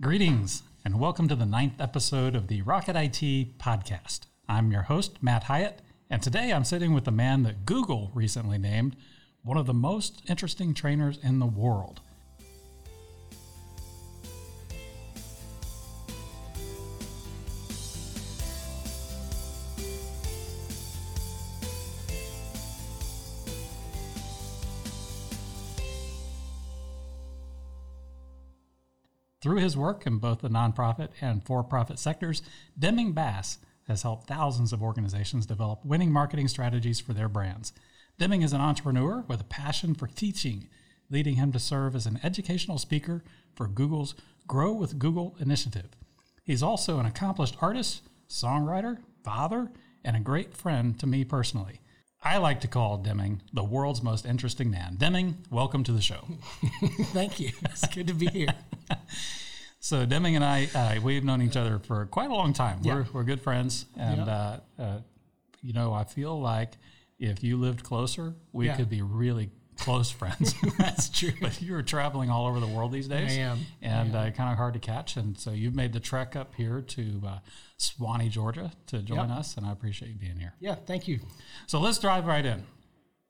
Greetings, and welcome to the ninth episode of the Rocket IT podcast. I'm your host, Matt Hyatt, and today I'm sitting with the man that Google recently named one of the most interesting trainers in the world. Through his work in both the nonprofit and for profit sectors, Deming Bass has helped thousands of organizations develop winning marketing strategies for their brands. Deming is an entrepreneur with a passion for teaching, leading him to serve as an educational speaker for Google's Grow with Google initiative. He's also an accomplished artist, songwriter, father, and a great friend to me personally. I like to call Deming the world's most interesting man. Deming, welcome to the show. Thank you. It's good to be here. So Deming and I, uh, we've known each other for quite a long time. Yeah. We're, we're good friends, and Yeah. uh, uh, you know, I feel like if you lived closer, we Yeah. could be really close friends. That's true. but you're traveling all over the world these days. I am. and uh, kind of hard to catch. And so you've made the trek up here to uh, Suwanee, Georgia, to join Yep. us, and I appreciate you being here. Yeah, thank you. So let's drive right in.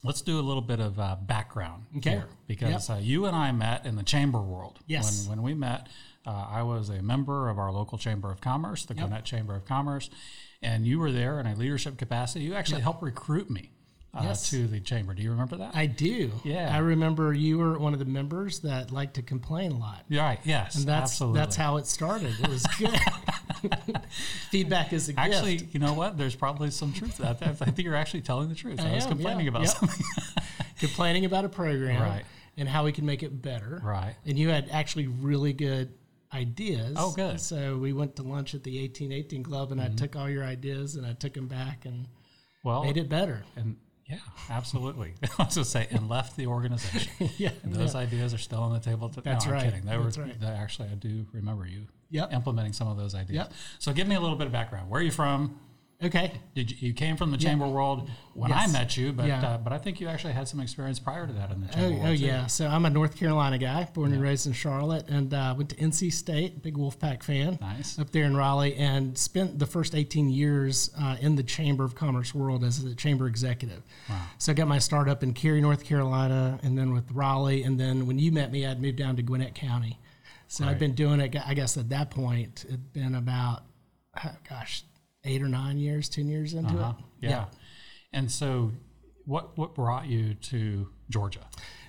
Let's do a little bit of uh, background Okay. here because uh, you and I met in the chamber world. Yes. When, when we met, uh, I was a member of our local chamber of commerce, the Yep. Gwinnett Chamber of Commerce, and you were there in a leadership capacity. You actually helped recruit me uh, Yes. to the chamber. Do you remember that? I do. Yeah. I remember you were one of the members that liked to complain a lot. Right. Yes. And that's absolutely. that's how it started. It was good. Feedback is a gift. Actually, you know what? There's probably some truth to that. I think you're actually telling the truth. I, I was am, complaining yeah. about Yep. something. complaining about a program Right. and how we can make it better. right. And you had actually really good ideas. Oh, good. Mm-hmm. So we went to lunch at the 1818 Club and I took all your ideas and I took them back and Well, made it better. and yeah, absolutely. I was going to say, and left the organization. yeah. And those ideas are still on the table. To, That's no, right. I'm kidding. They That's were right. they actually. I do remember you Yep. implementing some of those ideas. Yep. So give me a little bit of background. Where are you from? Okay. Did you, you came from the chamber world when I met you, but Yeah. uh, but I think you actually had some experience prior to that in the Oh, chamber oh world. too. yeah. So I'm a North Carolina guy, born and raised in Charlotte, and uh, went to NC State, big Wolfpack fan, Nice. up there in Raleigh, and spent the first 18 years uh, in the Chamber of Commerce world as a chamber executive. Wow. So I got my start up in Cary, North Carolina, and then with Raleigh, and then when you met me, I'd moved down to Gwinnett County. So Right. I've been doing it. I guess at that point, it'd been about, uh, gosh, eight or nine years, ten years into Uh-huh. it. Yeah. And so, what what brought you to Georgia?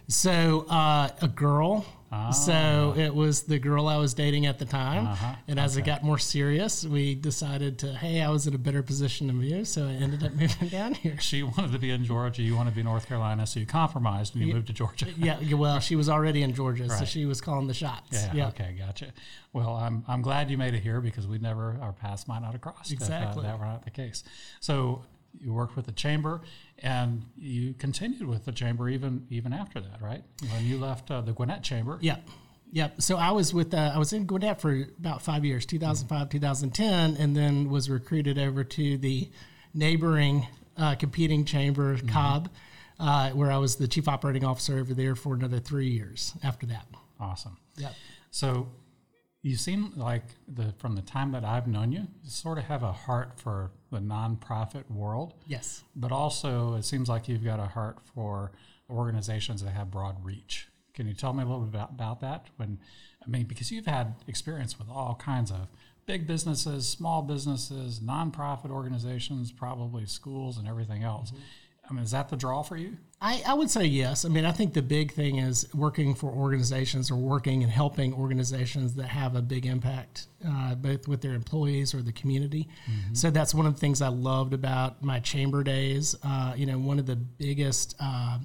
So uh, a girl. So it was the girl I was dating at the time, Ah. Uh-huh. and as it got more serious, we decided to. Hey, I was in a better position than you, so I ended up moving down here. She wanted to be in Georgia. You wanted to be in North Carolina, so you compromised and you moved to Georgia. Yeah, yeah, well, she was already in Georgia, so she was calling the shots. Yeah. Yeah, Okay. Gotcha. Well, I'm I'm glad you made it here because we never our paths might not have crossed Exactly. if uh, that were not the case. So you worked with the chamber, and you continued with the chamber even even after that, right? When you left uh, the Gwinnett Chamber. Yeah. Yep. So I was with uh, I was in Gwinnett for about five years, 2005, 2010, and then was recruited over to the neighboring uh, competing chamber, Cobb, uh, where I was the chief operating officer over there for another three years after that. Awesome. Yep. So you seem like the from the time that I've known you, you sort of have a heart for the nonprofit world. Yes. but also it seems like you've got a heart for organizations that have broad reach. Can you tell me a little bit about, about that? When I mean, because you've had experience with all kinds of big businesses, small businesses, nonprofit organizations, probably schools and everything else. Mm-hmm. I mean, is that the draw for you? I, I would say yes. I mean, I think the big thing is working for organizations or working and helping organizations that have a big impact, uh, both with their employees or the community. So that's one of the things I loved about my chamber days. Uh, you know, one of the biggest uh,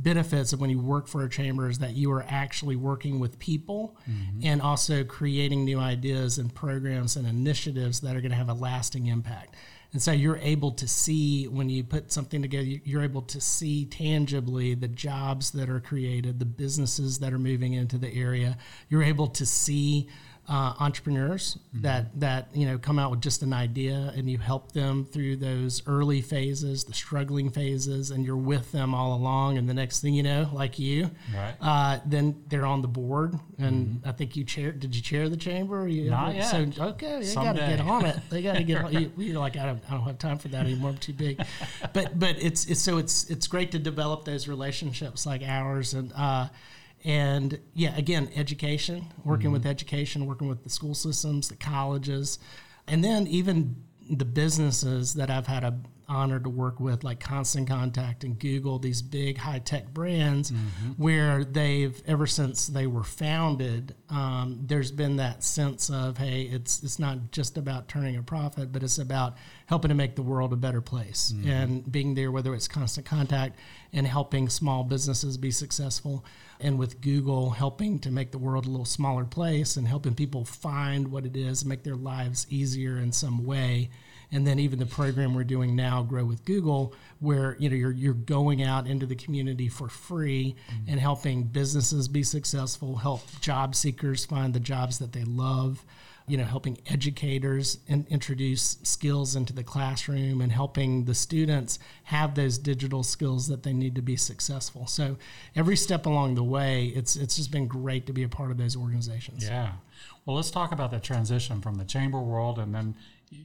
benefits of when you work for a chamber is that you are actually working with people and also creating new ideas and programs and initiatives that are going to have a lasting impact. And so you're able to see when you put something together, you- you're able to see tangibly the jobs that are created, the businesses that are moving into the area. You're able to see uh, entrepreneurs that that you know come out with just an idea and you help them through those early phases, the struggling phases, and you're with them all along. And the next thing you know, like you, Right. uh, then they're on the board. And I think you chair. Did you chair the chamber? Or you Not So yet. okay, they got to get on it. They got to get. on you, You're like I don't, I don't have time for that anymore. I'm too big. But but it's it's so it's it's great to develop those relationships like ours and. Uh, and yeah, again, education, working with mm-hmm. education, working with the school systems, the colleges, and then even the businesses that I've had a honor to work with, like Constant Contact and Google, these big high tech brands, where they've ever since they were founded, um, there's been that sense of hey, it's it's not just about turning a profit, but it's about helping to make the world a better place and being there, whether it's Constant Contact and helping small businesses be successful, and with Google helping to make the world a little smaller place and helping people find what it is, make their lives easier in some way and then even the program we're doing now grow with google where you know you're, you're going out into the community for free mm-hmm. and helping businesses be successful help job seekers find the jobs that they love you know helping educators in, introduce skills into the classroom and helping the students have those digital skills that they need to be successful. So every step along the way it's it's just been great to be a part of those organizations. Yeah. Well, let's talk about the transition from the chamber world, and then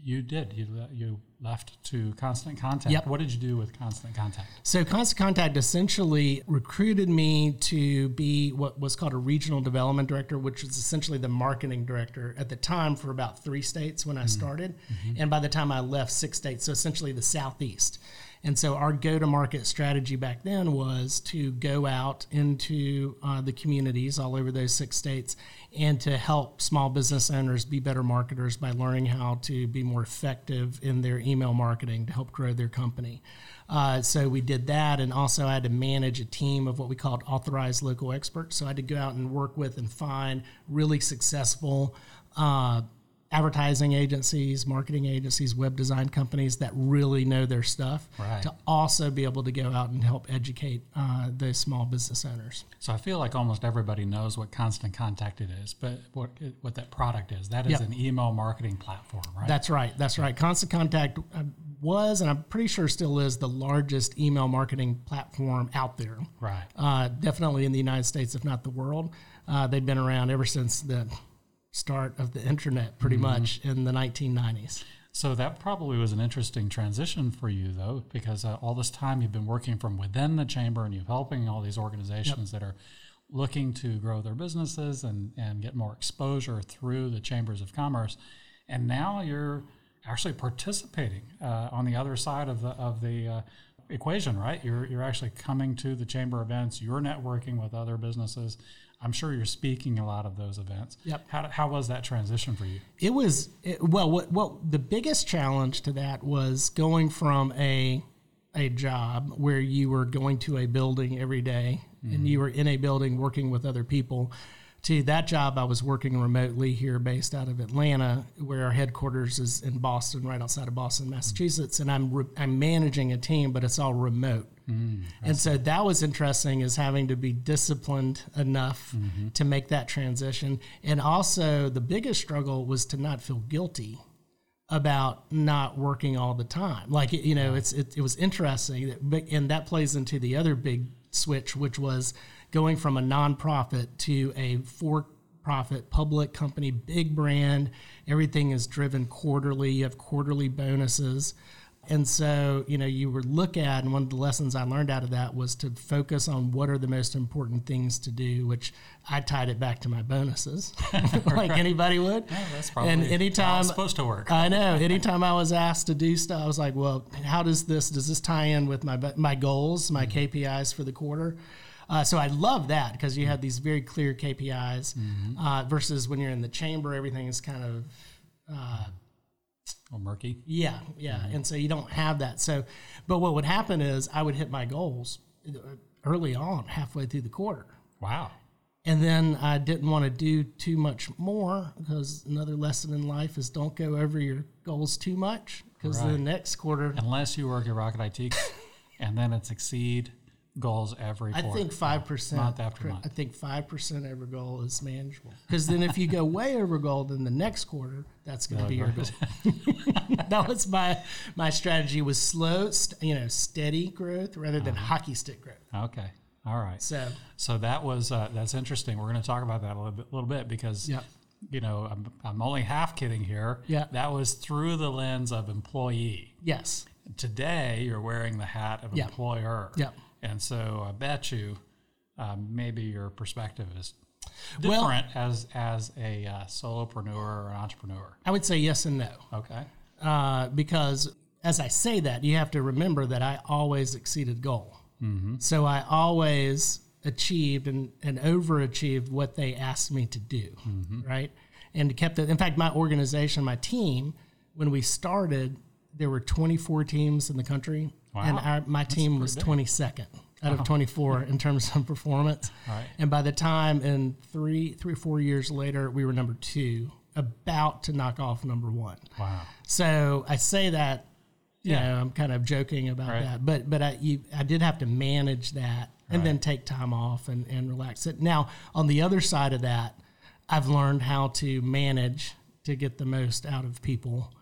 you did. You you left to Constant Contact. Yep. What did you do with Constant Contact? So Constant Contact essentially recruited me to be what was called a regional development director, which was essentially the marketing director at the time for about three states when I mm-hmm. started. Mm-hmm. And by the time I left, six states, so essentially the Southeast. And so our go to market strategy back then was to go out into uh, the communities all over those six states and to help small business owners be better marketers by learning how to be more effective in their email marketing to help grow their company. Uh, so we did that, and also I had to manage a team of what we called authorized local experts. So I had to go out and work with and find really successful uh, advertising agencies, marketing agencies, web design companies that really know their stuff Right. to also be able to go out and help educate uh, those small business owners. So I feel like almost everybody knows what Constant Contact it is, but what what that product is. That is Yep. an email marketing platform, right? That's right. That's right. Constant Contact uh, was, and I'm pretty sure still is, the largest email marketing platform out there. right. Uh, definitely in the United States, if not the world. Uh, they've been around ever since the start of the internet, pretty much in the 1990s. So that probably was an interesting transition for you, though, because uh, all this time you've been working from within the chamber and you're helping all these organizations that are looking to grow their businesses and, and get more exposure through the chambers of commerce. And now you're actually participating uh, on the other side of the, of the uh, equation, right? You're, you're actually coming to the chamber events, you're networking with other businesses. I'm sure you're speaking a lot of those events. Yep. How, how was that transition for you? It was it, well. What what the biggest challenge to that was going from a a job where you were going to a building every day and you mm-hmm. were in a building working with other people to that job I was working remotely here based out of Atlanta where our headquarters is in Boston right outside of Boston Massachusetts and I'm re- I'm managing a team but it's all remote Mm, and so that was interesting is having to be disciplined enough mm-hmm. to make that transition and also the biggest struggle was to not feel guilty about not working all the time. Like you know, it's it, it was interesting, that, but- and that plays into the other big switch, which was going from a nonprofit to a for-profit public company, big brand. Everything is driven quarterly. You have quarterly bonuses. And so, you know, you would look at, and one of the lessons I learned out of that was to focus on what are the most important things to do, which I tied it back to my bonuses, like anybody would. Yeah, that's probably and how anytime it's supposed to work. I know. Anytime I was asked to do stuff, I was like, "Well, how does this does this tie in with my my goals, my KPIs for the quarter?" Uh, so I love that because you have these very clear KPIs uh, versus when you're in the chamber, everything is kind of uh, Or murky. yeah, yeah, and so you don't have that. So, but what would happen is I would hit my goals uh, early on, halfway through the quarter. Wow. And then I didn't want to do too much more because another lesson in life is don't go over your goals too much because the next quarter, Unless you work at Rocket IT and then it's exceed goals every I quarter. think five percent month after month. I think five percent over goal is manageable. Because then if you go way over goal, then the next quarter that's going to be your goal. that was my my strategy was slow, st- you know, steady growth rather than Uh-huh. hockey stick growth. Okay. All right. So So that was uh, that's interesting. We're going to talk about that a little bit, little bit because Yep. you know I'm, I'm only half kidding here. Yeah. That was through the lens of employee. yes, Today you're wearing the hat of Yeah. employer. Yep. And so I bet you um, maybe your perspective is Well- different as as a uh, solopreneur or an entrepreneur. I would say yes and no. Okay. uh, because as I say that, you have to remember that I always exceeded goal. So I always achieved and, and overachieved what they asked me to do, right? And kept it. In fact, my organization, my team, when we started, there were 24 teams in the country, and our, my team was 22nd out of 24 in terms of performance. Right. And by the time, in three, three or four years later, we were number two, about to knock off number one. Wow. So I say that, you Yeah. know, I'm kind of joking about Right. that, but but I you I did have to manage that and then take time off and and relax it. Now on the other side of that, I've learned how to manage to get the most out of people.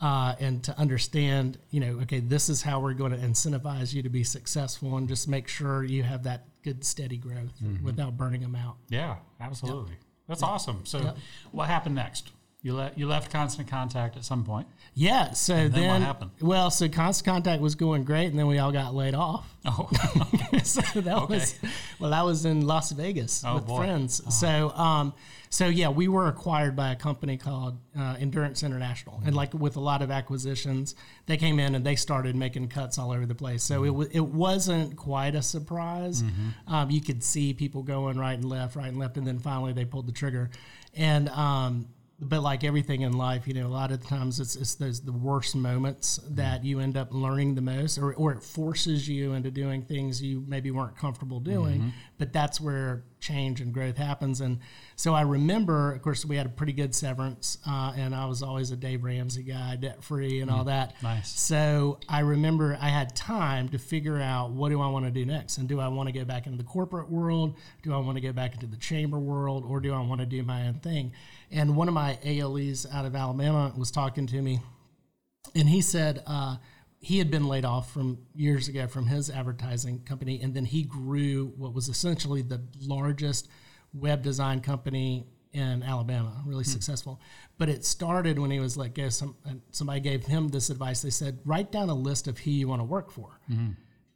Uh, and to understand, you know, okay, this is how we're going to incentivize you to be successful, and just make sure you have that good steady growth Mm-hmm. without burning them out. Yeah, absolutely. That's awesome. So, what happened next? You le- you left Constant Contact at some point. Yeah. So then then, what happened? well, so constant contact was going great, and then we all got laid off. Oh, Okay. so that was well, I was in Las Vegas Oh, with boy. friends. So, um, so yeah, we were acquired by a company called uh, Endurance International, and like with a lot of acquisitions, they came in and they started making cuts all over the place. So it was it wasn't quite a surprise. Um, you could see people going right and left, right and left, and then finally they pulled the trigger, and. Um, but like everything in life, you know, a lot of times it's, it's those the worst moments mm-hmm. that you end up learning the most, or, or it forces you into doing things you maybe weren't comfortable doing. Mm-hmm. But that's where change and growth happens. And so I remember, of course, we had a pretty good severance, uh, and I was always a Dave Ramsey guy, debt free, and all that. Nice. So I remember I had time to figure out what do I want to do next, and do I want to go back into the corporate world? Do I want to go back into the chamber world, or do I want to do my own thing? And one of my ALEs out of Alabama was talking to me, and he said uh, he had been laid off from years ago from his advertising company, and then he grew what was essentially the largest web design company in Alabama, really successful. But it started when he was let go. Some uh, somebody gave him this advice. They said, write down a list of who you want to work for.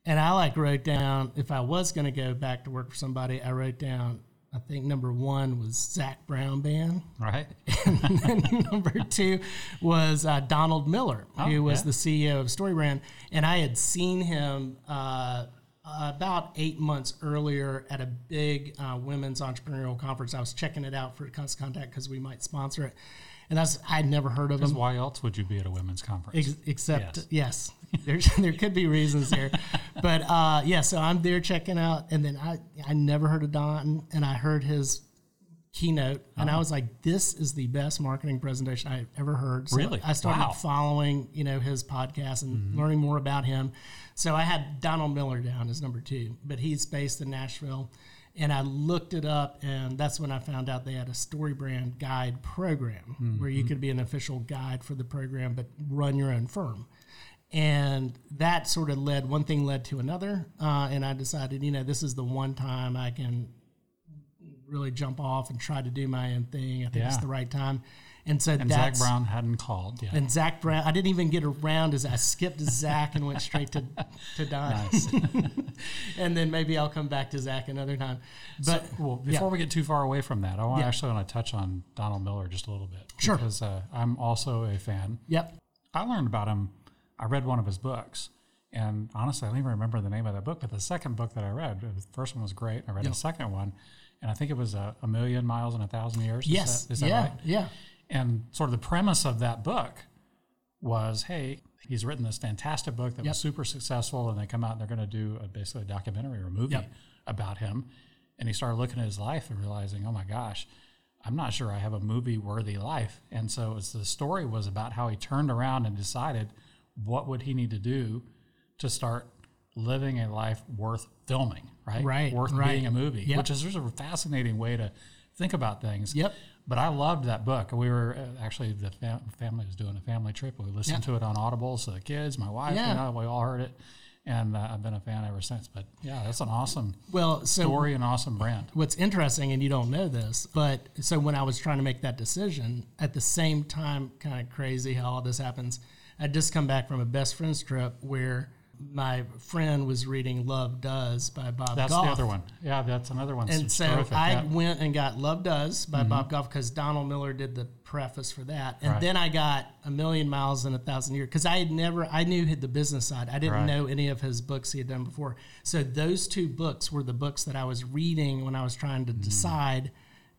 And I like wrote down if I was going to go back to work for somebody, I wrote down. I think number one was Zac Brown Band. right. And then number two was uh, Donald Miller, who was yeah. the CEO of StoryBrand. And I had seen him uh, about eight months earlier at a big uh, women's entrepreneurial conference. I was checking it out for Contact because we might sponsor it. And that's, I'd never heard of him. Because why else would you be at a women's conference? Ex- except Yes. yes, there's there could be reasons there, but uh, yeah. So I'm there checking out, and then I I never heard of Don, and I heard his keynote, and Uh-huh. I was like, this is the best marketing presentation I've ever heard. So Really? I started Wow. Mm-hmm. following you know his podcast and learning more about him. So I had Donald Miller down as number two, but he's based in Nashville. And I looked it up, and that's when I found out they had a story brand guide program where Mm-hmm. you could be an official guide for the program, but run your own firm. And that sort of led, one thing led to another. Uh, and I decided, you know, this is the one time I can really jump off and try to do my own thing. I think it's the right time. And so and Zac Brown hadn't called yet. and Zac Brown, I didn't even get around as I skipped Zac and went straight to, to Don. Nice. and then maybe I'll come back to Zach another time. But well, before we get too far away from that, I want Yeah. actually want to touch on Donald Miller just a little bit. Sure. Because uh, I'm also a fan. yep. I learned about him. I read one of his books, and honestly, I don't even remember the name of that book. But the second book that I read, the first one was great. I read the second one, and I think it was a, a million miles in a thousand years. Is Yes. that, is that yeah. right? Yeah. And sort of the premise of that book was, hey, he's written this fantastic book that Yep. was super successful, and they come out and they're going to do a, basically a documentary or a movie Yep. about him. And he started looking at his life and realizing, oh my gosh, I'm not sure I have a movie worthy life. And so it's the story was about how he turned around and decided what would he need to do to start living a life worth filming, right? Right, Worth right. being a movie, Yep. which is just a fascinating way to think about things. Yep. But I loved that book. We were uh, actually the fam- family was doing a family trip. We listened Yeah. to it on Audible, so the kids, my wife, Yeah. you know, we all heard it, and uh, I've been a fan ever since. But yeah, that's an awesome Well, so story and awesome brand. what's interesting, and you don't know this, but so when I was trying to make that decision, at the same time, kind of crazy how all this happens, I'd just come back from a best friends trip where my friend was reading Love Does by Bob That's Goff. the other one. Yeah, that's another one. And It's so terrific. I yeah. Mm-hmm. went and got Love Does by Bob Goff because Donald Miller did the preface for that. And Right. then I got A Million Miles in a Thousand Years because I had never, I knew the business side. I didn't Right. know any of his books he had done before. So those two books were the books that I was reading when I was trying Mm-hmm. to decide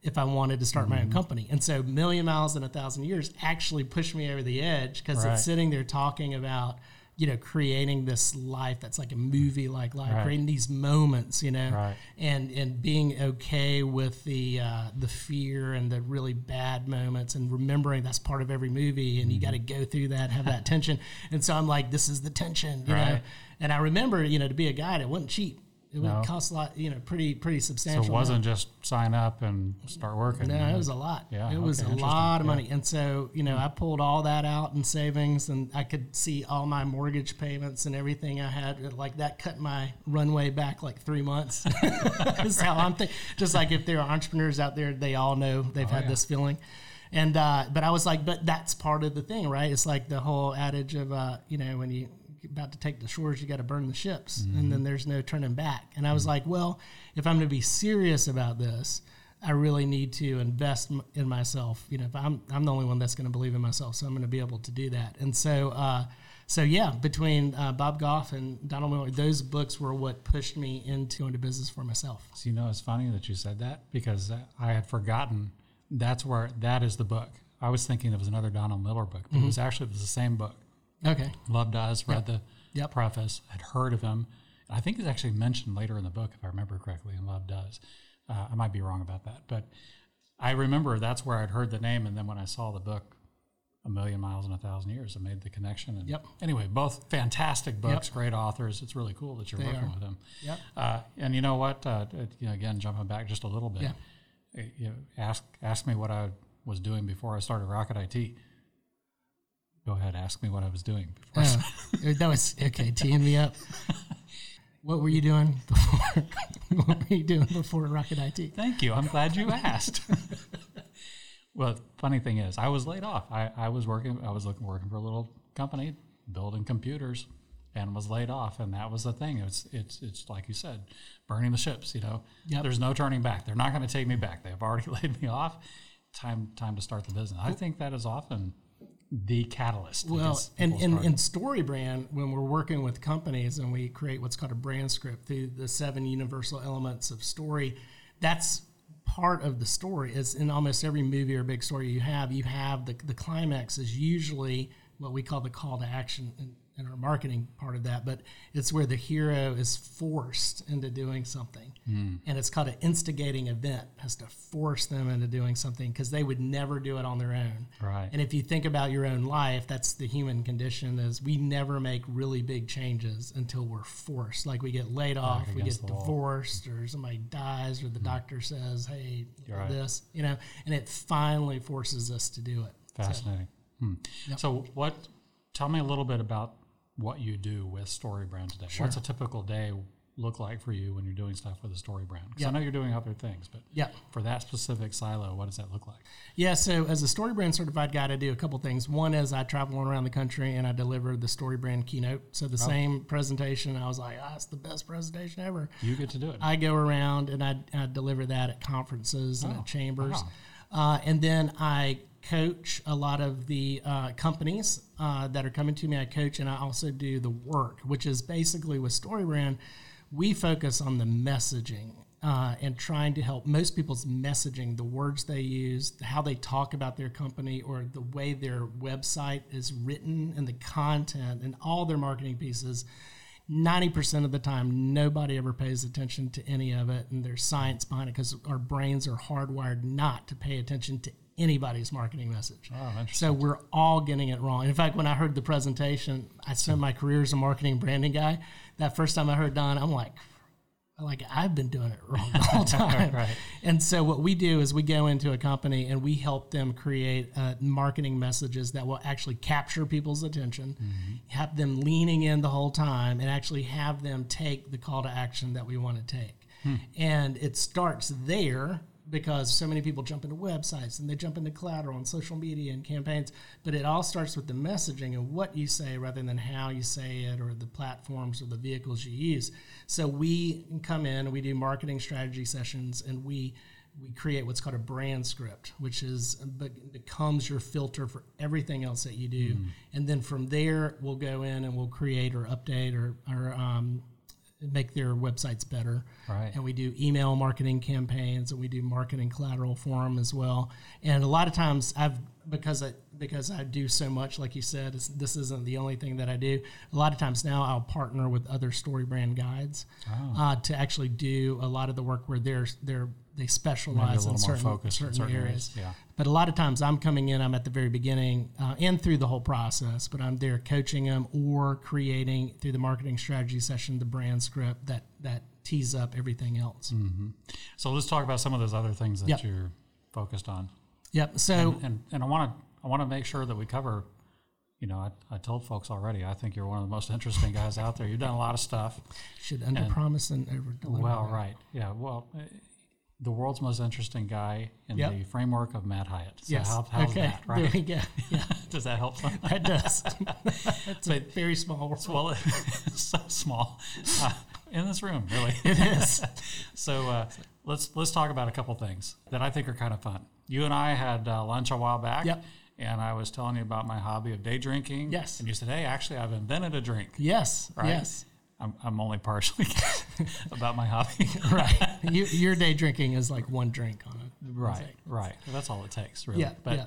if I wanted to start my own company. And so Million Miles in a Thousand Years actually pushed me over the edge because Right. it's sitting there talking about, you know, creating this life that's like a movie like life, Right. creating these moments, you know, Right. and and being okay with the uh, the fear and the really bad moments and remembering that's part of every movie and you Mm-hmm. got to go through that have that tension and so I'm like this is the tension you know Right. and I remember you know to be a guide it wasn't cheap it would No. cost a lot you know pretty pretty substantial. So it wasn't just sign up and start working. no, it was a lot. Yeah, it was okay, a lot of Yeah. money, and so you know, I pulled all that out in savings, and I could see all my mortgage payments and everything I had. Like that cut my runway back like three months. That's how I'm thinking. Just like if there are entrepreneurs out there, they all know they've had Oh, yeah. this feeling. And uh, but I was like, but that's part of the thing, right? It's like the whole adage of uh, you know when you about to take the shores, you got to burn the ships, and Mm-hmm. then there's no turning back. And I was like, well, if I'm going to be serious about this, I really need to invest m- in myself. You know, if I'm I'm the only one that's going to believe in myself, so I'm going to be able to do that. And so, uh, so yeah, between uh, Bob Goff and Donald Miller, those books were what pushed me into into business for myself. So you know, it's funny that you said that because I had forgotten that's where that is the book. I was thinking it was another Donald Miller book, but it was actually it was the same book. Okay, Love Does, read the Yep. preface, had heard of him. I think it's actually mentioned later in the book, if I remember correctly, in Love Does. Uh, I might be wrong about that, but I remember that's where I'd heard the name, and then when I saw the book, A Million Miles in a Thousand Years, I made the connection. And Yep. Anyway, both fantastic books, great authors. It's really cool that you're They working are. with them. Yep. Uh, and you know what? Uh, you know, again, jumping back just a little bit. Yeah. uh, You know, ask ask me what I was doing before I started Rocket IT. Go ahead, ask me what I was doing before. Uh, that was okay. Teeing me up. What were you doing before? what were you doing before Rocket IT? Thank you. I'm glad you asked. well, funny thing is, I was laid off. I, I was working. I was looking working for a little company building computers, and was laid off. And that was the thing. It's it's it's like you said, burning the ships. You know, Yep. there's no turning back. They're not going to take me back. They've already laid me off. Time time to start the business. I think that is often the catalyst. Well, and started. in Story Brand, when we're working with companies and we create what's called a brand script through the seven universal elements of story, that's part of the story. Is in almost every movie or big story you have, you have the, the climax is usually what we call the call to action in, our marketing part of that, but it's where the hero is forced into doing something. Hmm. And it's called an instigating event, has to force them into doing something because they would never do it on their own. Right. And if you think about your own life, that's the human condition is we never make really big changes until we're forced. Like we get laid off, we get the wall. divorced, or somebody dies, or the doctor says, hey, right. this, you know, and it finally forces us to do it. Fascinating. Hmm. So, what? Tell me a little bit about what you do with Story Brand today. What's a typical day look like for you when you're doing stuff with a Story Brand? Because I know you're doing other things, but Yeah. for that specific silo, what does that look like? Yeah, so as a story brand certified guide, I do a couple things. One is I travel around the country and I deliver the story brand keynote. So Oh. the same presentation, I was like, ah, it's the best presentation ever. You get to do it. I go around and I, I deliver that at conferences and Oh, at chambers. wow. Uh, and then I coach a lot of the uh, companies uh, that are coming to me. I coach and I also do the work, which is basically with StoryBrand, we focus on the messaging uh, and trying to help most people's messaging, the words they use, how they talk about their company, or the way their website is written and the content and all their marketing pieces. 90% of the time, nobody ever pays attention to any of it, and there's science behind it because our brains are hardwired not to pay attention to anybody's marketing message. Oh. So we're all getting it wrong. In fact, when I heard the presentation, I spent my career as a marketing branding guy. That first time I heard Don, I'm like, like I've been doing it wrong the whole time. Right. And so what we do is we go into a company and we help them create uh, marketing messages that will actually capture people's attention, have them leaning in the whole time, and actually have them take the call to action that we want to take. And it starts there because so many people jump into websites and they jump into collateral and social media and campaigns. But it all starts with the messaging and what you say rather than how you say it or the platforms or the vehicles you use. So we come in and we do marketing strategy sessions and we we create what's called a brand script, which is becomes your filter for everything else that you do. And then from there, we'll go in and we'll create or update or, or um, make their websites better. Right. And we do email marketing campaigns and we do marketing collateral for them as well. And a lot of times I've because I because I do so much, like you said, this isn't the only thing that I do. A lot of times now I'll partner with other story brand guides uh, to actually do a lot of the work where they're they're they specialize in certain, certain, certain areas. areas, yeah. But a lot of times I'm coming in, I'm at the very beginning uh, and through the whole process, but I'm there coaching them or creating through the marketing strategy session the brand script that that tees up everything else. Mm. So let's talk about some of those other things that Yep. you're focused on. Yep. So And and I want to I want to make sure that we cover. You know, I, I told folks already. I think you're one of the most interesting guys out there. You've done a lot of stuff. should under promise and over deliver. Well, right, yeah. Well, the world's most interesting guy in Yep. the framework of Matt Hyatt. So yes. how, how's okay. that, There right? we go. Yeah, Does that help? some? that does. it's a But- very small world. well, it's so small uh, in this room, really. It is. So uh, let's let's talk about a couple things that I think are kind of fun. You and I had uh, lunch a while back, Yep. and I was telling you about my hobby of day drinking. Yes. and you said, "Hey, actually, I've invented a drink." Yes. Right? Yes. I'm, I'm only partially about my hobby. Right. you, your day drinking is like one drink on it. right, right. That's all it takes, really. Yeah, but yeah.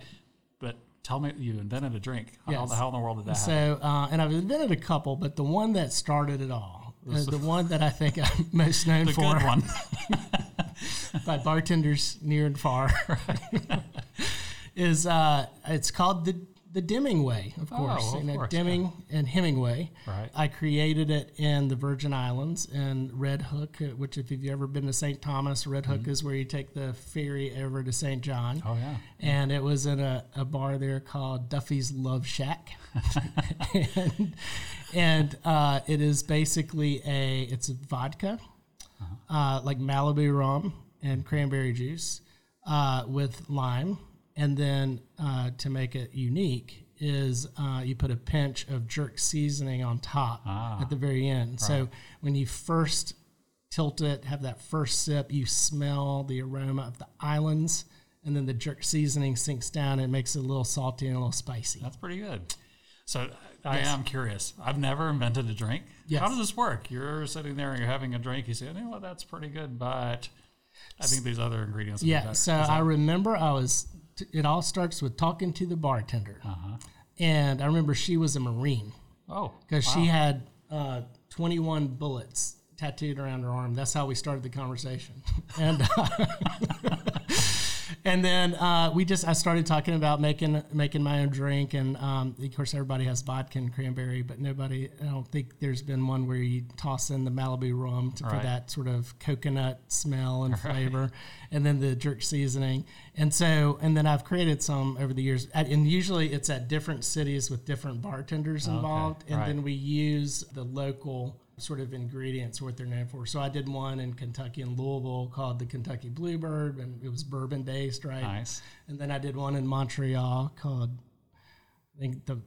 but tell me, you invented a drink. How, Yes. how in the world did that happen? So, uh, and I've invented a couple, but the one that started it all, uh, the one that I think I'm most known The for good one. by bartenders near and far, is uh, it's called the the Deming Way, of course. Oh, of you know, course, Deming and Hemingway. Right. I created it in the Virgin Islands in Red Hook, uh, which if you've ever been to St. Thomas, Red Hook is where you take the ferry over to St. John. Mm-hmm. Oh yeah. and it was in a, a bar there called Duffy's Love Shack, and, and uh, it is basically a it's vodka, uh, like Malibu rum and cranberry juice uh, with lime, and then uh, to make it unique is uh, you put a pinch of jerk seasoning on top at the very end. So when you first tilt it, have that first sip, you smell the aroma of the islands, and then the jerk seasoning sinks down and makes it a little salty and a little spicy. That's pretty good. So I am curious. I've never invented a drink. Yes. How does this work? You're sitting there and you're having a drink. You say, "You know what? That's pretty good," but I think these other ingredients. Yeah, better. so I remember I was, it all starts with talking to the bartender. Uh-huh. And I remember she was a Marine Oh, because she had uh, 21 bullets tattooed around her arm. That's how we started the conversation. and uh, and then uh, we just I started talking about making making my own drink, and um, of course everybody has vodka and cranberry, but nobody I don't think there's been one where you toss in the Malibu rum to, for that sort of coconut smell and flavor, and then the jerk seasoning, and so and then I've created some over the years, At- and usually it's at different cities with different bartenders involved, and right. then we use the local sort of ingredients what they're known for. So I did one in Kentucky in Louisville called the Kentucky Bluebird, and it was bourbon based, right? nice. And then I did one in Montreal called I think the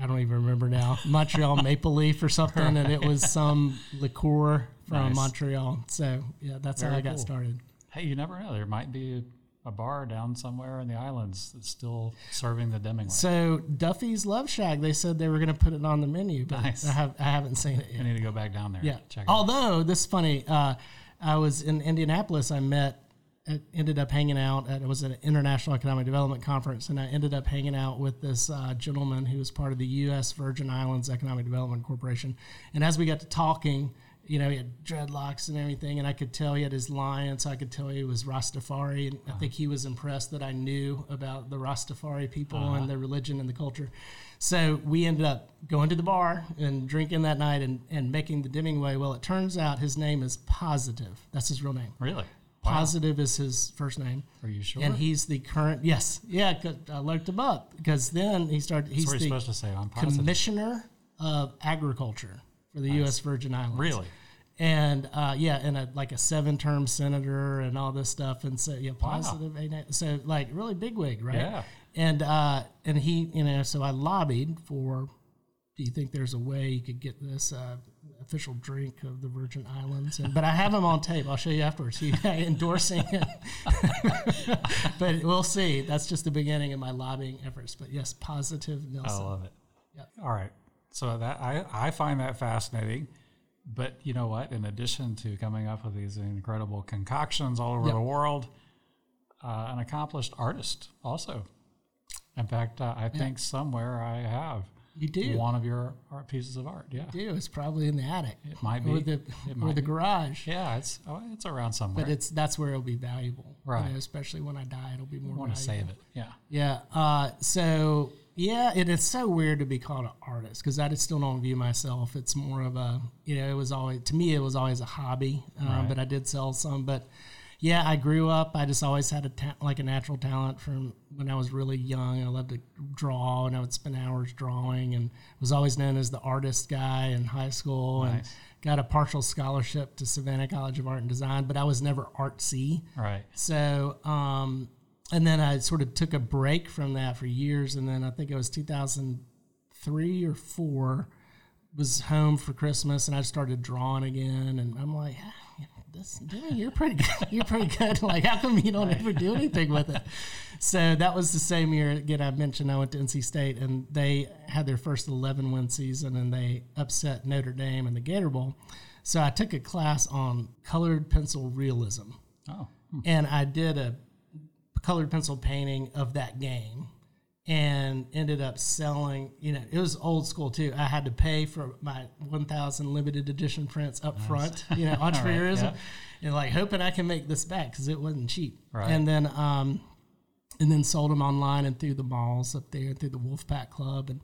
I don't even remember now Montreal Maple Leaf or something, and it was some liqueur from Nice. Montreal. So yeah, that's how Very I got cool. started. Hey, you never know. There might be a bar down somewhere in the islands that's still serving the Deming. So Duffy's Love Shack, they said they were going to put it on the menu, but Nice. I have I haven't seen it yet. I need to go back down there. Yeah. Check it out. Although this is funny, uh, I was in Indianapolis. I met, ended up hanging out. At, it was an international economic development conference, and I ended up hanging out with this uh, gentleman who was part of the U.S. Virgin Islands Economic Development Corporation. And as we got to talking, You know, he had dreadlocks and everything, and I could tell he had his lion, so I could tell he was Rastafari. And I think he was impressed that I knew about the Rastafari people uh-huh. and their religion and the culture. So we ended up going to the bar and drinking that night and, and making the Demingway. Well, it turns out his name is Positive. That's his real name. Really? Positive is his first name. Are you sure? And he's the current, yes, yeah, 'cause I looked him up because then he started, That's he's what you're the supposed to say. I'm positive. commissioner of agriculture for the U.S. Virgin Islands. Really? And uh, yeah, and a, like a seven-term senator and all this stuff, and so yeah, positive. A- So like really bigwig, right? Yeah. And uh, and he, you know, so I lobbied for. Do you think there's a way you could get this uh, official drink of the Virgin Islands? And, but I have him on tape. I'll show you afterwards. He endorsing it. but we'll see. That's just the beginning of my lobbying efforts. But yes, positive Nelson. I love it. Yep. All right. So that I, I find that fascinating. But you know what? In addition to coming up with these incredible concoctions all over Yep. the world, uh, an accomplished artist also. In fact, uh, I think somewhere I have You do. one of your art pieces of art. Yeah, do. It's probably in the attic it might or be. the It or the be. garage. Yeah, it's oh, it's around somewhere. But it's that's where it'll be valuable, you Right. know, especially when I die, it'll be more. Want to save it. Yeah. Yeah. Uh, so yeah, it is so weird to be called an artist because I just still don't view myself. It's more of a you know it was always to me it was always a hobby, um, Right. but I did sell some. But yeah, I grew up. I just always had a ta- like a natural talent from when I was really young. I loved to draw, and I would spend hours drawing, and was always known as the artist guy in high school, and got a partial scholarship to Savannah College of Art and Design. But I was never artsy. Right. So, um, and then I sort of took a break from that for years, and then I think it was 2003 or four, was home for Christmas, and I started drawing again, and I'm like, ah, this, Jimmy, you're pretty good. You're pretty good. Like, how come you don't ever do anything with it? So that was the same year again. I mentioned I went to NC State, and they had their first 11 win season, and they upset Notre Dame in the Gator Bowl. So I took a class on colored pencil realism Oh. and I did a colored pencil painting of that game and ended up selling you know it was old school too i had to pay for my 1000 limited edition prints up front you know entrepreneurism yeah. and like hoping i can make this back because it wasn't cheap Right. and then um and then sold them online and through the malls up there and through the wolfpack club and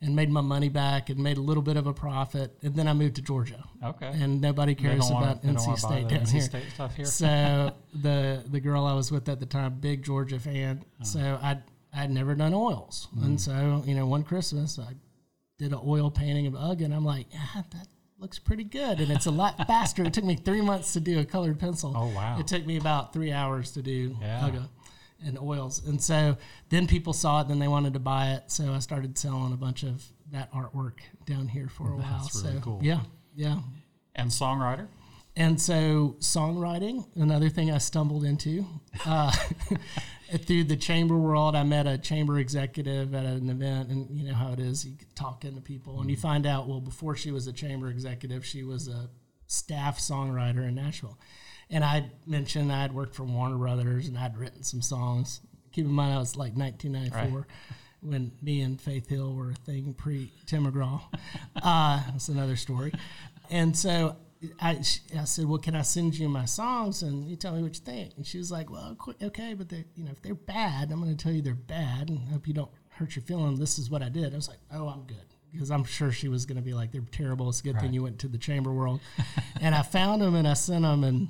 and made my money back and made a little bit of a profit and then i moved to georgia Okay. and nobody cares don't wanna- about NC State down NC here. State stuff here. So the the girl I was with at the time, big Georgia fan. Oh. So I I'd never done oils, Mm. and so you know one Christmas I did an oil painting of UGG, and I'm like, ah, that looks pretty good, and it's a lot faster. it took me three months to do a colored pencil. Oh, wow. It took me about three hours to do Yeah. UGG and oils, and so then people saw it, then they wanted to buy it, so I started selling a bunch of that artwork down here for a while. That's really so cool. yeah, yeah. and songwriter. And so, songwriting, another thing I stumbled into. Uh, through the chamber world, I met a chamber executive at an event, and you know how it is. You talking to people, and you find out, well, before she was a chamber executive, she was a staff songwriter in Nashville. And I mentioned I had worked for Warner Brothers and I'd written some songs. Keep in mind, I was like 1994 when me and Faith Hill were a thing pre Tim McGraw. Uh, that's another story. And so I, I said, "Well, can I send you my songs and you tell me what you think?" And she was like, "Well, okay, but they, you know, if they're bad, I'm going to tell you they're bad, and hope you don't hurt your feeling. This is what I did." I was like, "Oh, I'm good," because I'm sure she was going to be like, "They're terrible. It's a good thing you went to the chamber world." and I found them and I sent them, and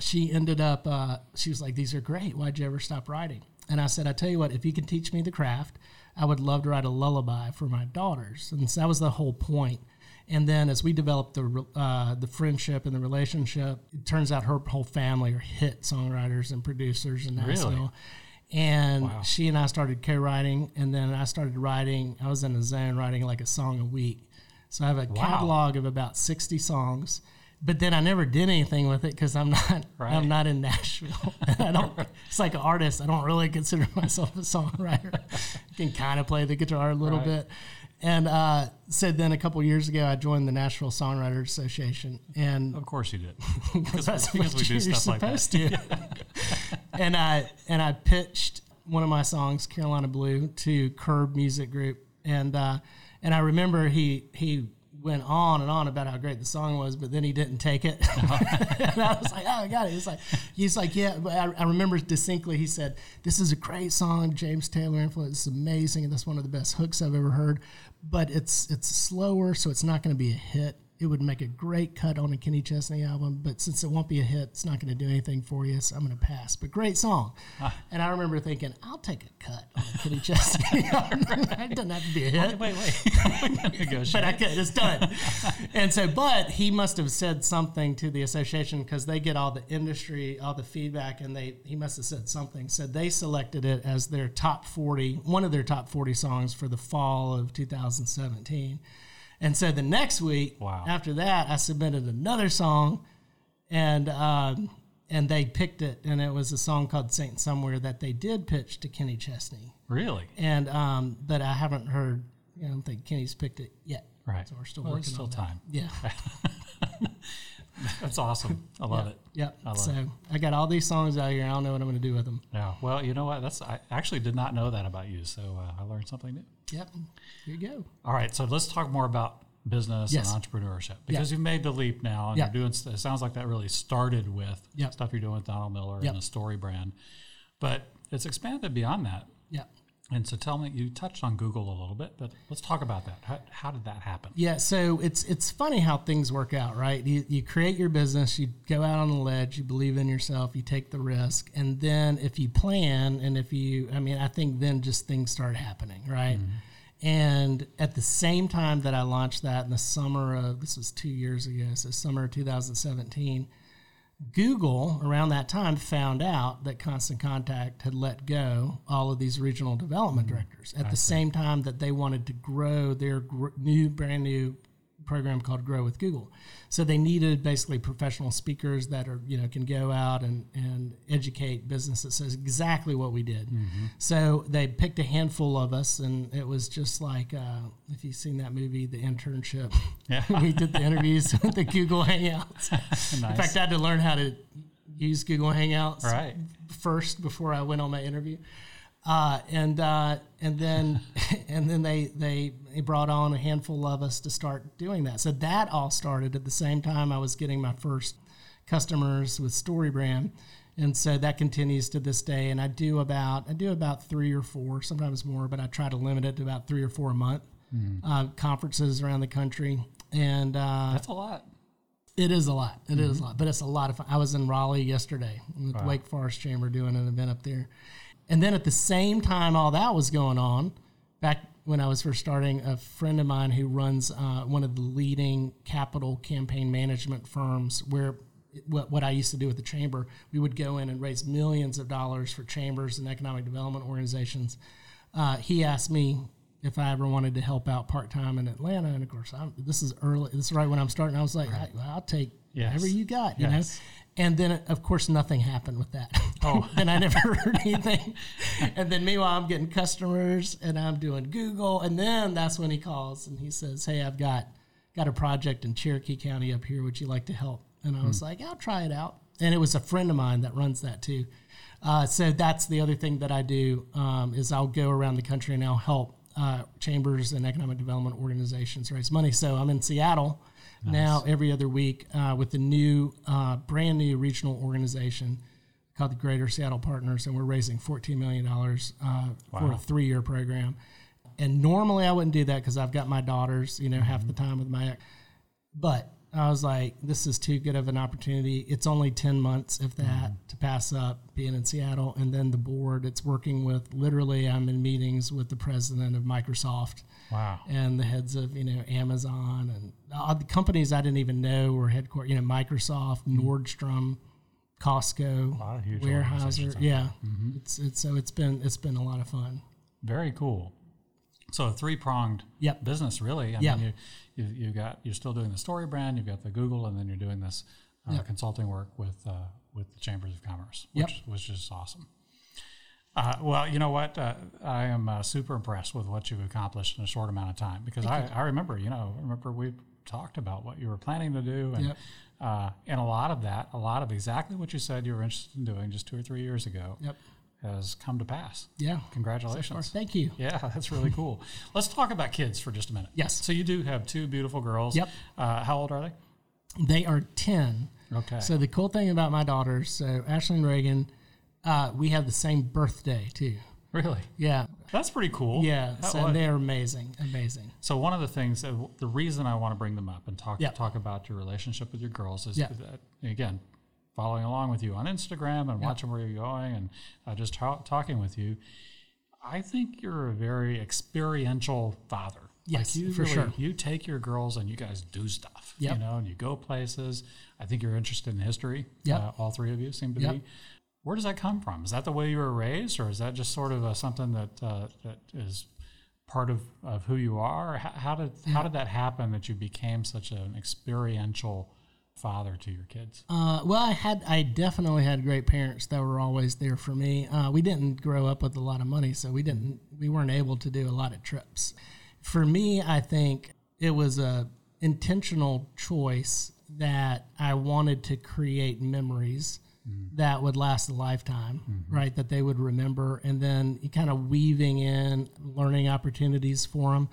she ended up. Uh, she was like, "These are great. Why'd you ever stop writing?" And I said, "I tell you what, if you can teach me the craft, I would love to write a lullaby for my daughters." And so that was the whole point. And then as we developed the uh, the friendship and the relationship, it turns out her whole family are hit songwriters and producers in Nashville. Really? And Wow. she and I started co-writing, and then I started writing. I was in a zone writing like a song a week. So I have a Wow. catalog of about sixty songs. But then I never did anything with it because I'm not Right. I'm not in Nashville. I don't. It's like an artist. I don't really consider myself a songwriter. I can kind of play the guitar a little Right. bit. And uh, so then a couple years ago, I joined the Nashville Songwriters Association, and Of course you did. because that's because we do you're stuff like that. to. and I and I pitched one of my songs, Carolina Blue, to Curb Music Group, and uh, and I remember he he went on and on about how great the song was, but then he didn't take it. and I was like, oh, I got it. He's like, he's like, yeah. But I, I remember distinctly he said, "This is a great song, James Taylor influence. It's amazing, and that's one of the best hooks I've ever heard. But it's it's slower, so it's not going to be a hit it would make a great cut on a Kenny Chesney album, but since it won't be a hit, it's not going to do anything for you, so I'm going to pass. But great song. Ah. And I remember thinking, I'll take a cut on a Kenny Chesney album. it doesn't have to be a hit. Wait, wait. but I could. It's done. and so, but he must have said something to the association because they get all the industry, all the feedback, and they he must have said something. So they selected it as their top 40, one of their top 40 songs for the fall of 2017. And so the next week, Wow. after that, I submitted another song, and um, and they picked it, and it was a song called "Saint Somewhere" that they did pitch to Kenny Chesney, Really? and um, but I haven't heard. I don't think Kenny's picked it yet. Right. So we're still well, working still on that. time. Yeah. That's awesome. I love it. Yep. I love so it. I got all these songs out here. I don't know what I'm going to do with them. Yeah. Well, you know what? That's I actually did not know that about you, so uh, I learned something new. Yep. Here you go. All right, so let's talk more about business Yes. and entrepreneurship because you've made the leap now, and Yeah. you're doing. It sounds like that really started with Yeah. stuff you're doing with Donald Miller Yeah. and the StoryBrand, but it's expanded beyond that. Yep. And so, tell me, you touched on Google a little bit, but let's talk about that. How, how did that happen? Yeah, so it's it's funny how things work out, right? You, you create your business, you go out on the ledge, you believe in yourself, you take the risk, and then if you plan and if you, I mean, I think then just things start happening, right? Mm-hmm. And at the same time that I launched that in the summer of this was two years ago, so summer of 2017, Google around that time found out that Constant Contact had let go all of these regional development hmm. directors at the same time that they wanted to grow their gr- new, brand new program called Grow with Google. So they needed basically professional speakers that are you know can go out and and educate businesses. So exactly what we did. So they picked a handful of us, and it was just like uh, if you've seen that movie, The Internship. Yeah. we did the interviews with the Google Hangouts. In fact, I had to learn how to use Google Hangouts Right. first before I went on my interview. Uh, and uh, and then and then they, they they brought on a handful of us to start doing that. So that all started at the same time I was getting my first customers with StoryBrand, and so that continues to this day. And I do about I do about three or four, sometimes more, but I try to limit it to about three or four a month. Uh, conferences around the country, and uh, That's a lot. it is a lot. It is a lot, but it's a lot of fun. I was in Raleigh yesterday with the Wake Forest Chamber doing an event up there. And then at the same time all that was going on, back when I was first starting, a friend of mine who runs uh, one of the leading capital campaign management firms where what, what I used to do with the chamber, we would go in and raise millions of dollars for chambers and economic development organizations. Uh, he asked me if I ever wanted to help out part time in Atlanta, and of course, I'm, this is early. This is right when I'm starting. I was like, I, I'll take Yes. whatever you got, you Yes. know. And then, of course, nothing happened with that. Oh, and I never heard anything. And then, meanwhile, I'm getting customers, and I'm doing Google, and then that's when he calls and he says, "Hey, I've got got a project in Cherokee County up here. Would you like to help?" And I was Hmm. like, "I'll try it out." And it was a friend of mine that runs that too. Uh, so that's the other thing that I do um, is I'll go around the country and I'll help uh, chambers and economic development organizations raise money. So I'm in Seattle now every other week uh, with the new, uh, brand new regional organization called the Greater Seattle Partners, and we're raising $14 million uh, for a three year program. And normally I wouldn't do that because I've got my daughters, you know, half the time with my ex. but I was like, this is too good of an opportunity. It's only 10 months, if that, to pass up being in Seattle. And then the board, it's working with literally, I'm in meetings with the president of Microsoft Wow. and the heads of, you know, Amazon and all the companies I didn't even know were headquartered, you know, Microsoft, Nordstrom, Costco, lot of huge Weyerhaeuser. organizations out Yeah. It's, it's, so it's been, it's been a lot of fun. Very cool. So a three pronged Yep. business, really. I Yeah. mean, you, you you got you're still doing the StoryBrand, you've got the Google, and then you're doing this uh, consulting work with uh, with the chambers of commerce, Yep. which was just awesome. Uh, well, you know what? Uh, I am uh, super impressed with what you've accomplished in a short amount of time because I, I remember, you know, remember we talked about what you were planning to do, and Yep. uh, and a lot of that, a lot of exactly what you said you were interested in doing just two or three years ago, Yep. has come to pass. Yeah. Congratulations. Thank you. Yeah, that's really cool. Let's talk about kids for just a minute. Yes. So you do have two beautiful girls. Yep. Uh, how old are they? They are 10. Okay. So the cool thing about my daughters, so Ashley and Reagan, uh, we have the same birthday too. really? Yeah. That's pretty cool. Yeah. That so was- they're amazing. Amazing. So one of the things, uh, the reason I want to bring them up and talk Yeah. talk about your relationship with your girls is Yeah. that again, following along with you on Instagram and Yeah. watching where you're going and uh, just ta- talking with you, I think you're a very experiential father. Yes, like you for really, sure. You take your girls and you guys do stuff. Yep. You know, and you go places. I think you're interested in history. Yep. Uh, all three of you seem to Yep. be. Where does that come from? Is that the way you were raised, or is that just sort of a, something that uh, that is part of, of who you are? How, how did how did that happen that you became such an experiential father to your kids? Uh, well, I had, I definitely had great parents that were always there for me. Uh, we didn't grow up with a lot of money, so we didn't, we weren't able to do a lot of trips. For me, I think it was a intentional choice that I wanted to create memories Mm-hmm. that would last a lifetime, mm-hmm. right? That they would remember, and then kind of weaving in learning opportunities for them.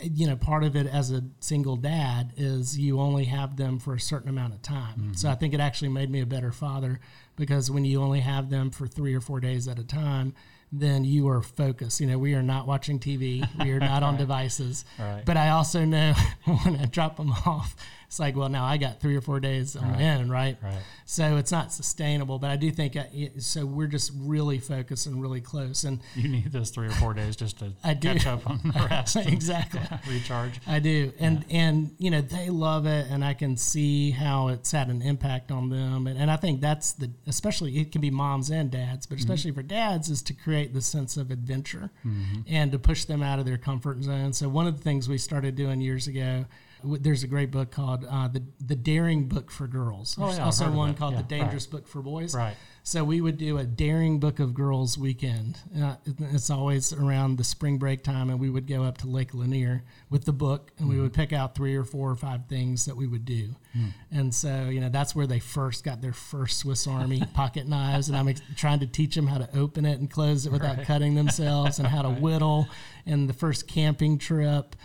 You know, part of it as a single dad is you only have them for a certain amount of time. Mm-hmm. So I think it actually made me a better father because when you only have them for three or four days at a time, then you are focused. You know, we are not watching TV, we are not on devices. Right. But I also know when I drop them off, it's like, well, now I got three or four days on my end, right? Right. So it's not sustainable. But I do think uh, I, so. We're just really focused and really close, and You need those three or four days just to I do. catch up on the rest, and exactly. recharge. I do, and and you know they love it, and I can see how it's had an impact on them, and, and I think that's the especially it can be moms and dads, but mm-hmm. especially for dads is to create the sense of adventure mm-hmm. and to push them out of their comfort zone. So one of the things we started doing years ago. There's a great book called uh, the the Daring Book for Girls. Oh, yeah, also one called Yeah, the Dangerous Book for Boys. Right. So we would do a daring book of girls weekend. Uh, it's always around the spring break time, and we would go up to Lake Lanier with the book, and we would pick out three or four or five things that we would do. And so, you know, that's where they first got their first Swiss Army pocket knives, and I'm ex- trying to teach them how to open it and close it without Right. cutting themselves, and how to whittle. And the first camping trip.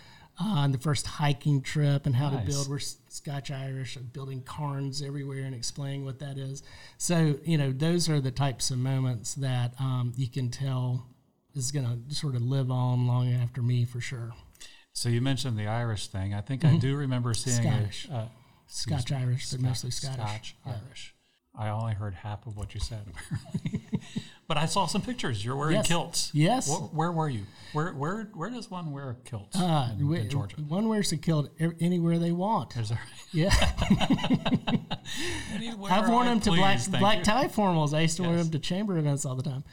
Uh, and the first hiking trip and how Nice. to build. We're Scotch Irish building cairns everywhere and explaining what that is. So you know, those are the types of moments that um, you can tell is going to sort of live on long after me for sure. So you mentioned the Irish thing. I think I do remember seeing Mm-hmm. Scottish. a uh, Scotch Irish, but mostly Scottish. Scotch. Irish. I only heard half of what you said, apparently. but I saw some pictures. You're wearing Yes. kilts. Yes. Where, where were you? Where where where does one wear a kilt Uh, in, we- in Georgia? One wears a kilt anywhere they want. Is there Yeah, anywhere I've worn I them to black black you. tie formals. I used to wear them to chamber events all the time.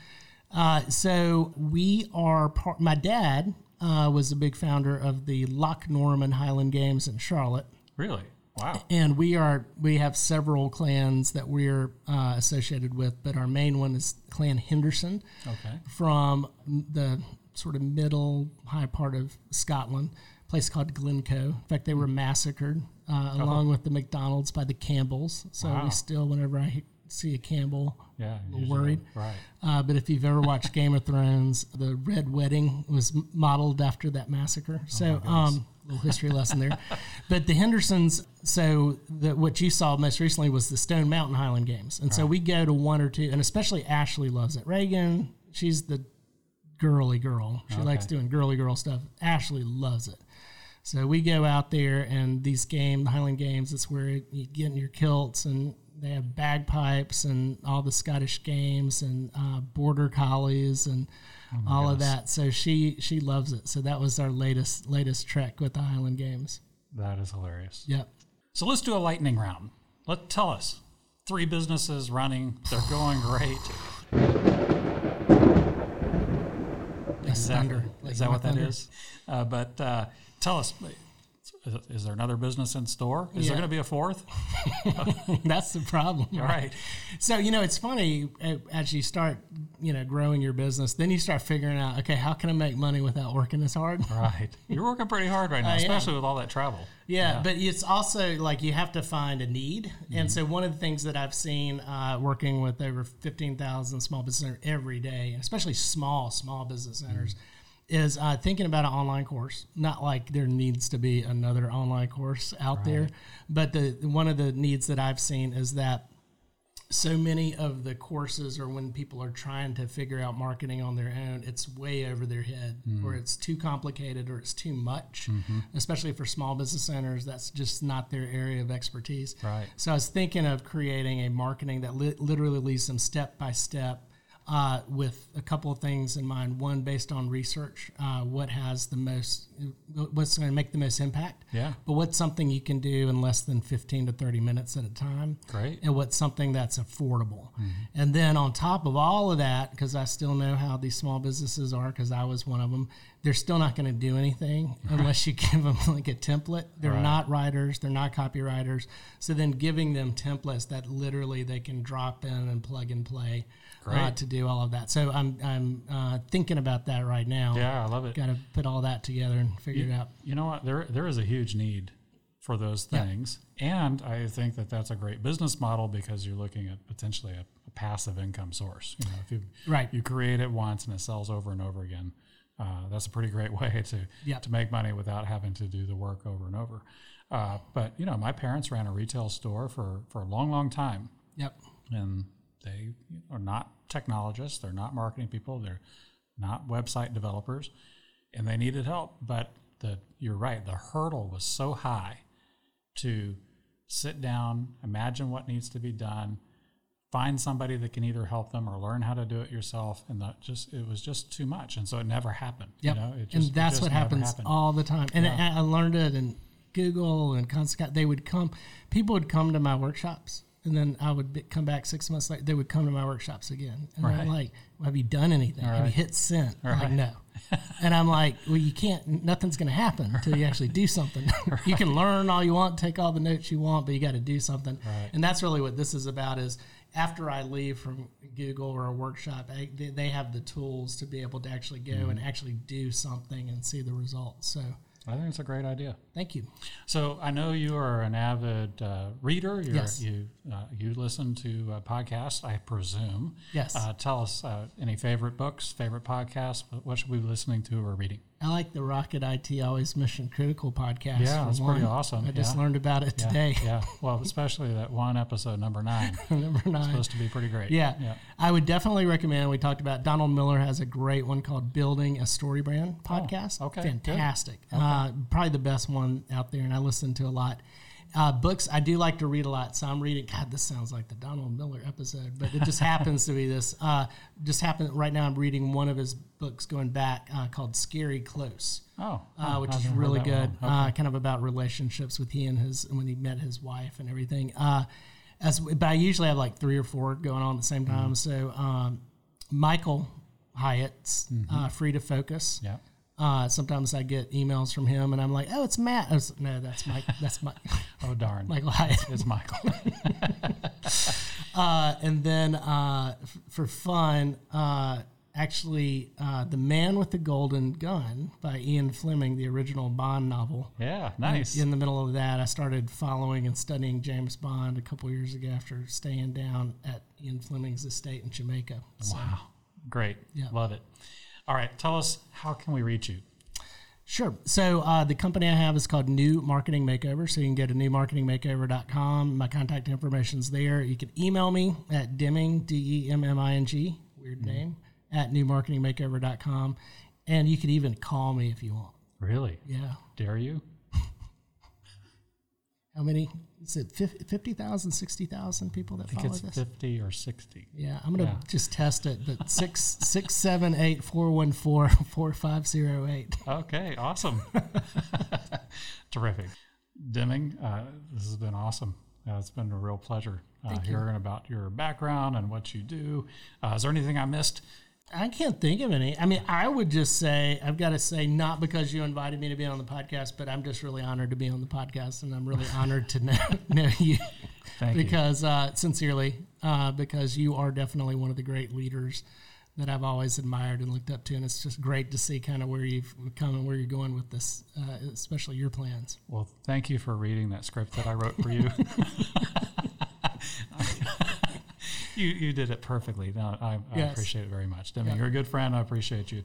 Uh, so we are part. My dad uh, was a big founder of the Loch Norman Highland Games in Charlotte. Really? Wow. and we are we have several clans that we're uh, associated with, but our main one is Clan Henderson Okay. from the sort of middle high part of Scotland, a place called Glencoe. In fact, they were massacred uh, along with the McDonald's by the Campbells. So Wow. we still, whenever I see a Campbell, Yeah. usually- worried. Right. uh, but if you've ever watched Game of Thrones, the Red Wedding was modeled after that massacre. So, um, little history lesson there. But the Hendersons, so the, what you saw most recently was the Stone Mountain Highland Games, and so we go to one or two, and especially Ashley loves it. Reagan, she's the girly girl. She likes doing girly girl stuff. Ashley loves it. So we go out there, and these game, the Highland Games, it's where you get in your kilts, and they have bagpipes and all the Scottish games and uh, border collies and all of that. So she she loves it. So that was our latest latest trek with the Highland Games. That is hilarious. Yep. So let's do a lightning round. Let tell us. Three businesses running. They're going great. Thunder, like Is that what that is? Uh, but uh, tell us is, is there another business in store? Is Yeah. there going to be a fourth? That's the problem. Right. So you know, it's funny uh, as you start, you know, growing your business, then you start figuring out, okay, how can I make money without working as hard? Right. You're working pretty hard right now, I am. especially with all that travel. Yeah, but it's also like you have to find a need. Mm-hmm. And so one of the things that I've seen uh, working with over 15,000 small business owners every day, especially small, small business owners, is uh, thinking about an online course. Not like there needs to be another online course out there, but the one of the needs that I've seen is that so many of the courses or when people are trying to figure out marketing on their own it's way over their head or it's too complicated or it's too much especially for small business owners that's just not their area of expertise Right. so i was thinking of creating a marketing that li- literally leads them step by step uh, with a couple of things in mind. One, based on research, uh, what has the most, what's going to make the most impact. Yeah. But what's something you can do in less than 15 to 30 minutes at a time. Great. And what's something that's affordable. Mm-hmm. And then on top of all of that, because I still know how these small businesses are, because I was one of them, they're still not going to do anything unless you give them like a template. They're Right. not writers, they're not copywriters. So then giving them templates that literally they can drop in and plug and play uh, to do all of that. So I'm, I'm uh, thinking about that right now. Yeah, I love it. Got to put all that together and figure it out. You know what? There there is a huge need for those Yeah. things, and I think that that's a great business model because you're looking at potentially a, a passive income source. You know, if you Right. you create it once and it sells over and over again, uh, that's a pretty great way to Yeah. to make money without having to do the work over and over. Uh, but you know, my parents ran a retail store for for a long, long time, Yep. and they are not technologists they're not marketing people they're not website developers and they needed help but the you're right the hurdle was so high to sit down imagine what needs to be done find somebody that can either help them or learn how to do it yourself and that just it was just too much and so it never happened Yep. you know it just, and that's what happens happened. all the time. And I, I learned it in Google and Constant. They would come, people would come to my workshops, and then I would be, come back six months later. They would come to my workshops again, and Right. I'm like, well, "Have you done anything? Have you hit send?" I'm Like, no. and I'm like, "Well, you can't. Nothing's going to happen until you actually do something. you can learn all you want, take all the notes you want, but you got to do something." Right. And that's really what this is about. Is after I leave from Google or a workshop, I, they, they have the tools to be able to actually go Mm-hmm. and actually do something and see the results. So i think it's a great idea thank you. So I know you are an avid uh, reader. You're, Yes. You uh, you listen to uh, podcasts, I presume. Yes. Uh, tell us uh, any favorite books, favorite podcasts. What should we be listening to or reading? I like the Rocket IT Always Mission Critical podcast. Yeah, that's pretty awesome. I just Yeah. learned about it Yeah, today. Yeah. Well, especially that one episode, number nine, Number nine. supposed to be pretty great. Yeah. Yeah. I would definitely recommend. We talked about Donald Miller has a great one called Building a Story Brand podcast. Oh, okay. Fantastic. Uh, probably the best one out there, and I listen to a lot. Uh, books, I do like to read a lot. So I'm reading, God, this sounds like the Donald Miller episode, but it just happens to be this. Uh, just happened right now, I'm reading one of his books going back uh, called Scary Close. Oh, uh, oh, which is really good. Uh, kind of about relationships with he and his when he met his wife and everything. Uh, as but I usually have like three or four going on at the same Mm-hmm. time. So um, Michael Hyatt's Mm-hmm. uh, Free to Focus. Yeah. Uh, sometimes I get emails from him and I'm like, oh, it's Matt. Was, no, that's Mike. That's Mike. Oh darn. Michael Hyatt. It's Michael. Uh, and then uh, f- for fun, uh, actually, uh, The Man with the Golden Gun by Ian Fleming, the original Bond novel. yeah. Nice. In the middle of that, I started following and studying James Bond a couple years ago after staying down at Ian Fleming's estate in Jamaica. So, Wow. Great. Yeah. Love it. All right. Tell us how can we reach you? Sure. So uh, the company I have is called New Marketing Makeover. So you can go to newmarketingmakeover.com. My contact information is there. You can email me at Demming, D E M M I N G, weird name, at newmarketingmakeover.com. And you can even call me if you want. Really? Yeah. Dare you? How many? Is it 50 50,000, 60,000 people that I think follow it's this? 50 or 60. Yeah, I'm gonna Yeah. just test it. But six six seven eight four one four four five zero eight. Okay, awesome. Terrific. Demming, uh, this has been awesome. Uh, it's been a real pleasure uh, hearing about your background and what you do. Uh, is there anything I missed? I can't think of any. I mean, I would just say I've got to say not because you invited me to be on the podcast, but I'm just really honored to be on the podcast, and I'm really honored to know, know you. Thank because uh, sincerely, uh, because you are definitely one of the great leaders that I've always admired and looked up to, and it's just great to see kind of where you've come and where you're going with this, uh, especially your plans. Well, thank you for reading that script that I wrote for you. you you did it perfectly. No, I, I Yes. appreciate it very much, Demi. Yeah. You're a good friend. I appreciate you.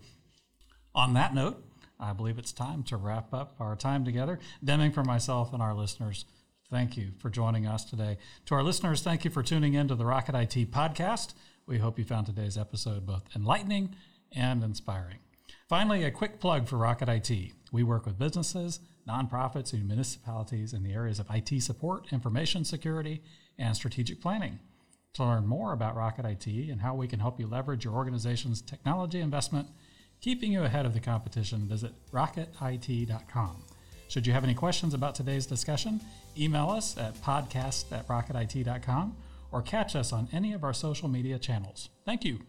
On that note, I believe it's time to wrap up our time together. Demming for myself and our listeners, thank you for joining us today. To our listeners, thank you for tuning in to the Rocket IT podcast. We hope you found today's episode both enlightening and inspiring. Finally, a quick plug for Rocket IT. We work with businesses, nonprofits, and municipalities in the areas of IT support, information security, and strategic planning. To learn more about Rocket IT and how we can help you leverage your organization's technology investment, keeping you ahead of the competition, visit rocketit.com. Should you have any questions about today's discussion, email us at podcast at rocketit.com or catch us on any of our social media channels. Thank you.